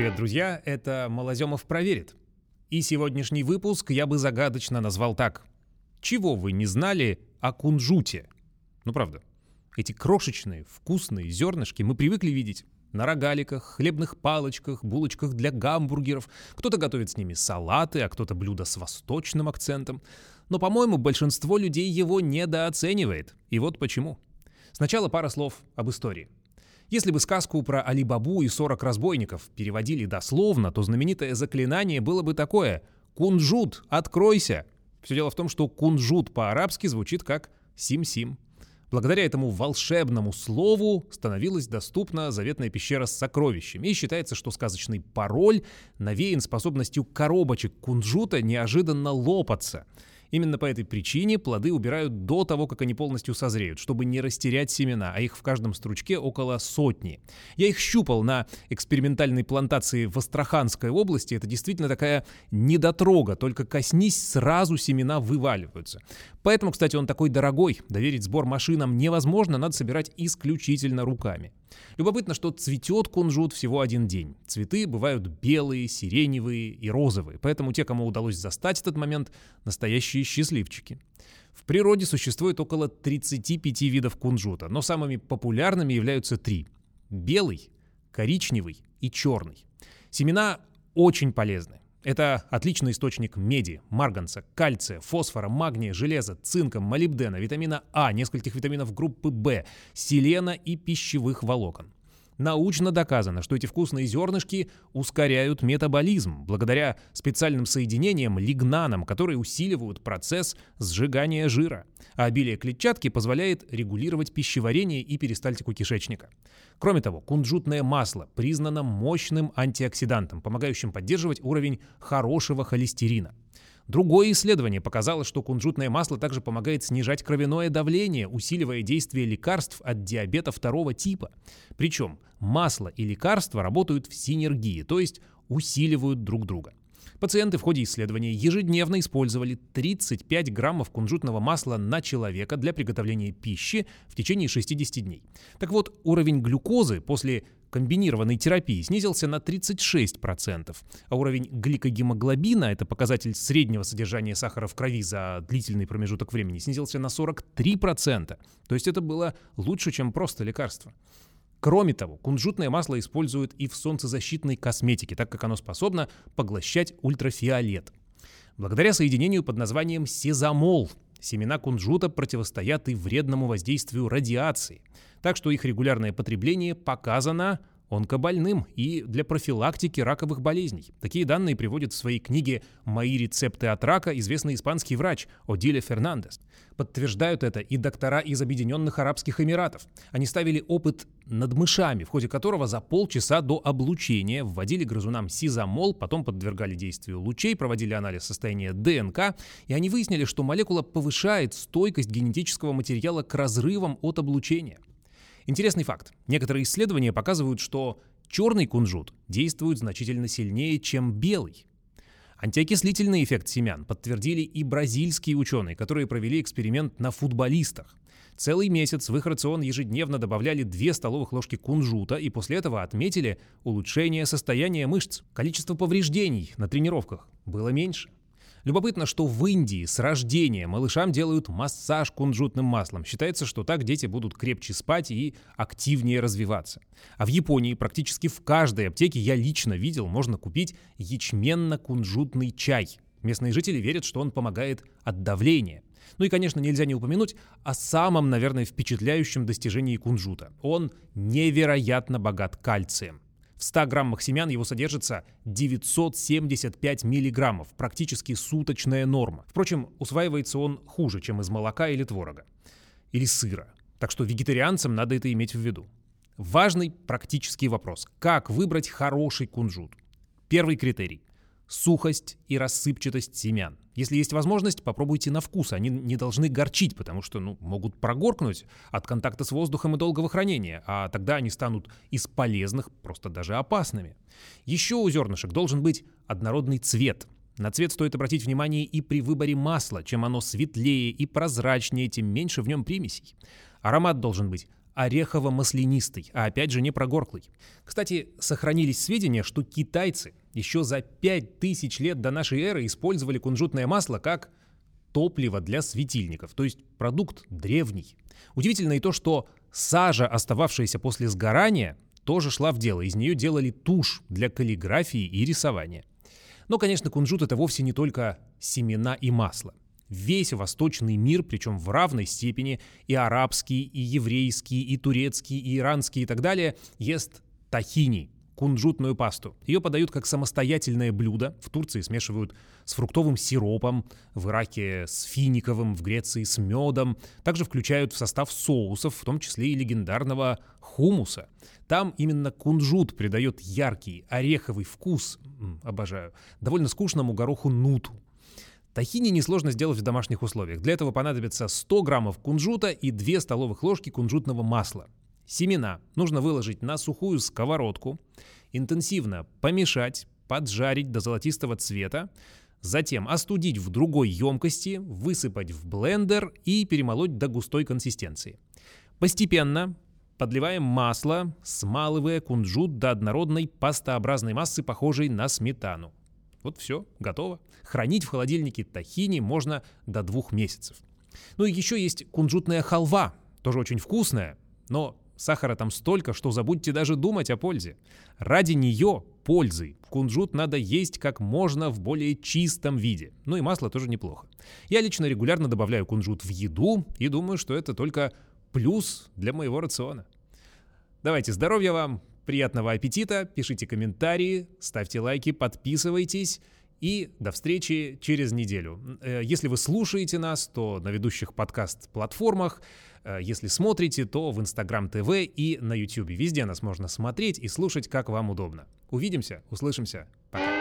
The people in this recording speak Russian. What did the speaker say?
Привет, друзья! Это Малоземов проверит. И сегодняшний выпуск я бы загадочно назвал так. Чего вы не знали о кунжуте? Ну правда, эти крошечные, вкусные зернышки мы привыкли видеть на рогаликах, хлебных палочках, булочках для гамбургеров. Кто-то готовит с ними салаты, а кто-то блюда с восточным акцентом. Но, по-моему, большинство людей его недооценивает. И вот почему. Сначала пара слов об истории. Если бы сказку про Али-Бабу и 40 разбойников переводили дословно, то знаменитое заклинание было бы такое «Кунжут, откройся!». Все дело в том, что кунжут по-арабски звучит как «сим-сим». Благодаря этому волшебному слову становилась доступна заветная пещера с сокровищами. И считается, что сказочный пароль навеян способностью коробочек кунжута неожиданно лопаться – Именно по этой причине плоды убирают до того, как они полностью созреют, чтобы не растерять семена, а их в каждом стручке около сотни. Я их щупал на экспериментальной плантации в Астраханской области. Это действительно такая недотрога, только коснись, сразу семена вываливаются. Поэтому, кстати, он такой дорогой. Доверить сбор машинам невозможно, надо собирать исключительно руками. Любопытно, что цветет кунжут всего один день. Цветы бывают белые, сиреневые и розовые, поэтому те, кому удалось застать этот момент, настоящие счастливчики. В природе существует около 35 видов кунжута, но самыми популярными являются три. Белый, коричневый и черный. Семена очень полезны. Это отличный источник меди, марганца, кальция, фосфора, магния, железа, цинка, молибдена, витамина А, нескольких витаминов группы В, селена и пищевых волокон. Научно доказано, что эти вкусные зернышки ускоряют метаболизм благодаря специальным соединениям лигнанам, которые усиливают процесс сжигания жира. А обилие клетчатки позволяет регулировать пищеварение и перистальтику кишечника. Кроме того, кунжутное масло признано мощным антиоксидантом, помогающим поддерживать уровень хорошего холестерина. Другое исследование показало, что кунжутное масло также помогает снижать кровяное давление, усиливая действие лекарств от диабета второго типа. Причем масло и лекарства работают в синергии, то есть усиливают друг друга. Пациенты в ходе исследования ежедневно использовали 35 граммов кунжутного масла на человека для приготовления пищи в течение 60 дней. Так вот, уровень глюкозы после комбинированной терапии снизился на 36%, а уровень гликогемоглобина, это показатель среднего содержания сахара в крови за длительный промежуток времени, снизился на 43%. То есть это было лучше, чем просто лекарство. Кроме того, кунжутное масло используют и в солнцезащитной косметике, так как оно способно поглощать ультрафиолет. Благодаря соединению под названием сезамол семена кунжута противостоят и вредному воздействию радиации, так что их регулярное потребление показано онкобольным и для профилактики раковых болезней. Такие данные приводит в своей книге «Мои рецепты от рака» известный испанский врач Одиле Фернандес. Подтверждают это и доктора из Объединенных Арабских Эмиратов. Они ставили опыт над мышами, в ходе которого за полчаса до облучения вводили грызунам сизамол, потом подвергали действию лучей, проводили анализ состояния ДНК, и они выяснили, что молекула повышает стойкость генетического материала к разрывам от облучения. Интересный факт. Некоторые исследования показывают, что черный кунжут действует значительно сильнее, чем белый. Антиокислительный эффект семян подтвердили и бразильские ученые, которые провели эксперимент на футболистах. Целый месяц в их рацион ежедневно добавляли 2 столовых ложки кунжута и после этого отметили улучшение состояния мышц. Количество повреждений на тренировках было меньше. Любопытно, что в Индии с рождения малышам делают массаж кунжутным маслом. Считается, что так дети будут крепче спать и активнее развиваться. А в Японии практически в каждой аптеке я лично видел, можно купить ячменно-кунжутный чай. Местные жители верят, что он помогает от давления. Ну и, конечно, нельзя не упомянуть о самом, наверное, впечатляющем достижении кунжута. Он невероятно богат кальцием. В 100 граммах семян его содержится 975 миллиграммов, практически суточная норма. Впрочем, усваивается он хуже, чем из молока или творога. Или сыра. Так что вегетарианцам надо это иметь в виду. Важный практический вопрос. Как выбрать хороший кунжут? Первый критерий сухость и рассыпчатость семян. Если есть возможность, попробуйте на вкус. Они не должны горчить, потому что ну, могут прогоркнуть от контакта с воздухом и долгого хранения, а тогда они станут из полезных просто даже опасными. Еще у зернышек должен быть однородный цвет. На цвет стоит обратить внимание и при выборе масла. Чем оно светлее и прозрачнее, тем меньше в нем примесей. Аромат должен быть орехово-маслянистый, а опять же не прогорклый. Кстати, сохранились сведения, что китайцы еще за 5000 лет до нашей эры использовали кунжутное масло как топливо для светильников, то есть продукт древний. Удивительно и то, что сажа, остававшаяся после сгорания, тоже шла в дело. Из нее делали тушь для каллиграфии и рисования. Но, конечно, кунжут это вовсе не только семена и масло. Весь восточный мир, причем в равной степени, и арабский, и еврейский, и турецкий, и иранский и так далее, ест тахини, кунжутную пасту. Ее подают как самостоятельное блюдо. В Турции смешивают с фруктовым сиропом, в Ираке с финиковым, в Греции с медом. Также включают в состав соусов, в том числе и легендарного хумуса. Там именно кунжут придает яркий ореховый вкус, обожаю, довольно скучному гороху нуту. Тахини несложно сделать в домашних условиях. Для этого понадобится 100 граммов кунжута и 2 столовых ложки кунжутного масла. Семена нужно выложить на сухую сковородку, интенсивно помешать, поджарить до золотистого цвета, затем остудить в другой емкости, высыпать в блендер и перемолоть до густой консистенции. Постепенно подливаем масло, смалывая кунжут до однородной пастообразной массы, похожей на сметану. Вот все, готово. Хранить в холодильнике тахини можно до двух месяцев. Ну и еще есть кунжутная халва, тоже очень вкусная, но Сахара там столько, что забудьте даже думать о пользе. Ради нее, пользы, кунжут надо есть как можно в более чистом виде. Ну и масло тоже неплохо. Я лично регулярно добавляю кунжут в еду и думаю, что это только плюс для моего рациона. Давайте здоровья вам, приятного аппетита, пишите комментарии, ставьте лайки, подписывайтесь. И до встречи через неделю. Э, если вы слушаете нас, то на ведущих подкаст-платформах. Э, если смотрите, то в Instagram ТВ и на YouTube. Везде нас можно смотреть и слушать, как вам удобно. Увидимся, услышимся. Пока.